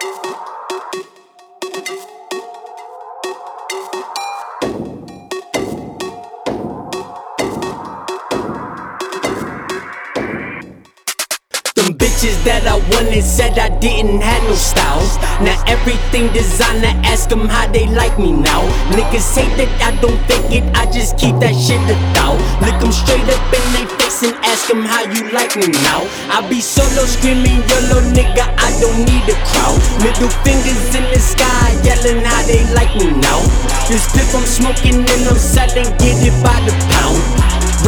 Thank you. Them bitches that I wanted said I didn't have no style. Now everything designer, ask them how they like me now. Niggas say that I don't fake it, I just keep that shit a thou. Look them straight up in they face and ask them how you like me now. I be solo screaming, yellow nigga, I don't need a crowd. Middle fingers in the sky, yelling how they like me now. This piff I'm smoking and I'm selling, get it by the pound.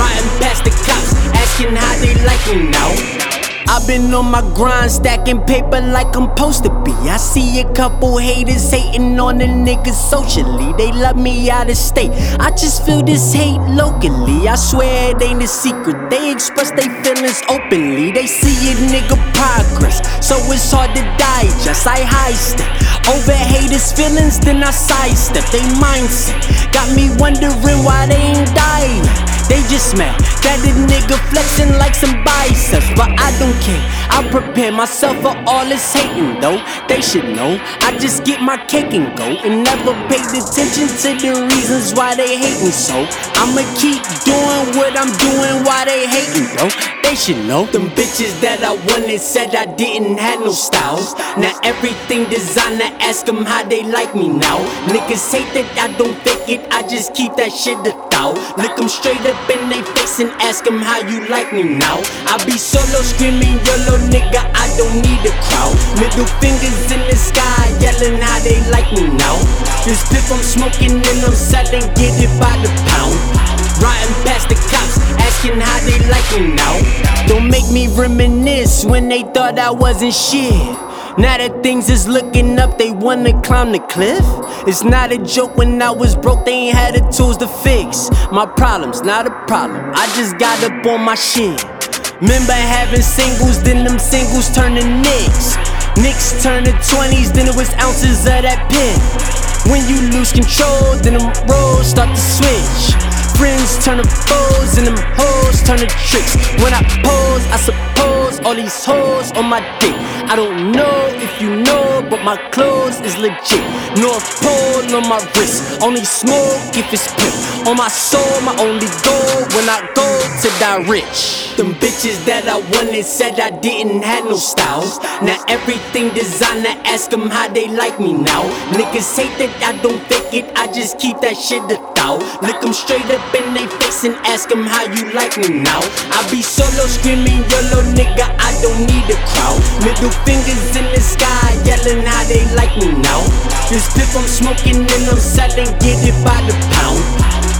Riding past the cops, asking how they like me now. I've been on my grind, stacking paper like I'm supposed to be. I see a couple haters hating on the niggas socially. They love me out of state. I just feel this hate locally. I swear it ain't a secret. They express their feelings openly. They see a nigga progress, so it's hard to digest. I high step over haters' feelings, then I sidestep. They mindset got me wondering why they ain't dying. They just mad that a nigga flexing like some biceps, but I don't care. I prepare myself for all this hating, though. They should know I just get my cake and go, and never paid attention to the reasons why they hating. So I'ma keep doing what I'm doing while they hating, though. Know them bitches that I wanted said I didn't have no styles. Now everything designer, ask them how they like me now. Niggas hate that I don't fake it, I just keep that shit a thou. Look them straight up in they face and ask them how you like me now. I be solo screaming, yellow nigga, I don't need a crowd. Middle fingers in the sky, yelling how they like me now. This piff I'm smoking and I'm selling, get it by the pound. Riding asking how they like me now. Don't make me reminisce when they thought I wasn't shit. Now that things is looking up, they wanna climb the cliff. It's not a joke when I was broke, they ain't had the tools to fix my problems. Not a problem, I just got up on my shit. Remember having singles, then them singles turn to nicks. Nicks turn to 20s, then it was ounces of that pin. When you lose control, then them roles start to switch. Friends turn to foes, and them turn to tricks. When I pose, I suppose all these hoes on my dick. I don't know if you know, but my clothes is legit. North Pole on my wrist, only smoke if it's pimp. On my soul, my only goal when I go to die rich. Them bitches that I wanted said I didn't have no styles. Now everything designer, ask them how they like me now. Niggas hate that I don't fake it, I just keep that shit thou. Look them straight up in they face and ask them how you like me now. I be solo screaming, yellow nigga, I don't need a crowd. Middle fingers in the sky, yelling how they like me now. This piff I'm smoking and I'm selling, get it by the pound.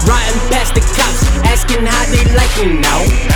Riding past the cops, asking how they like me now.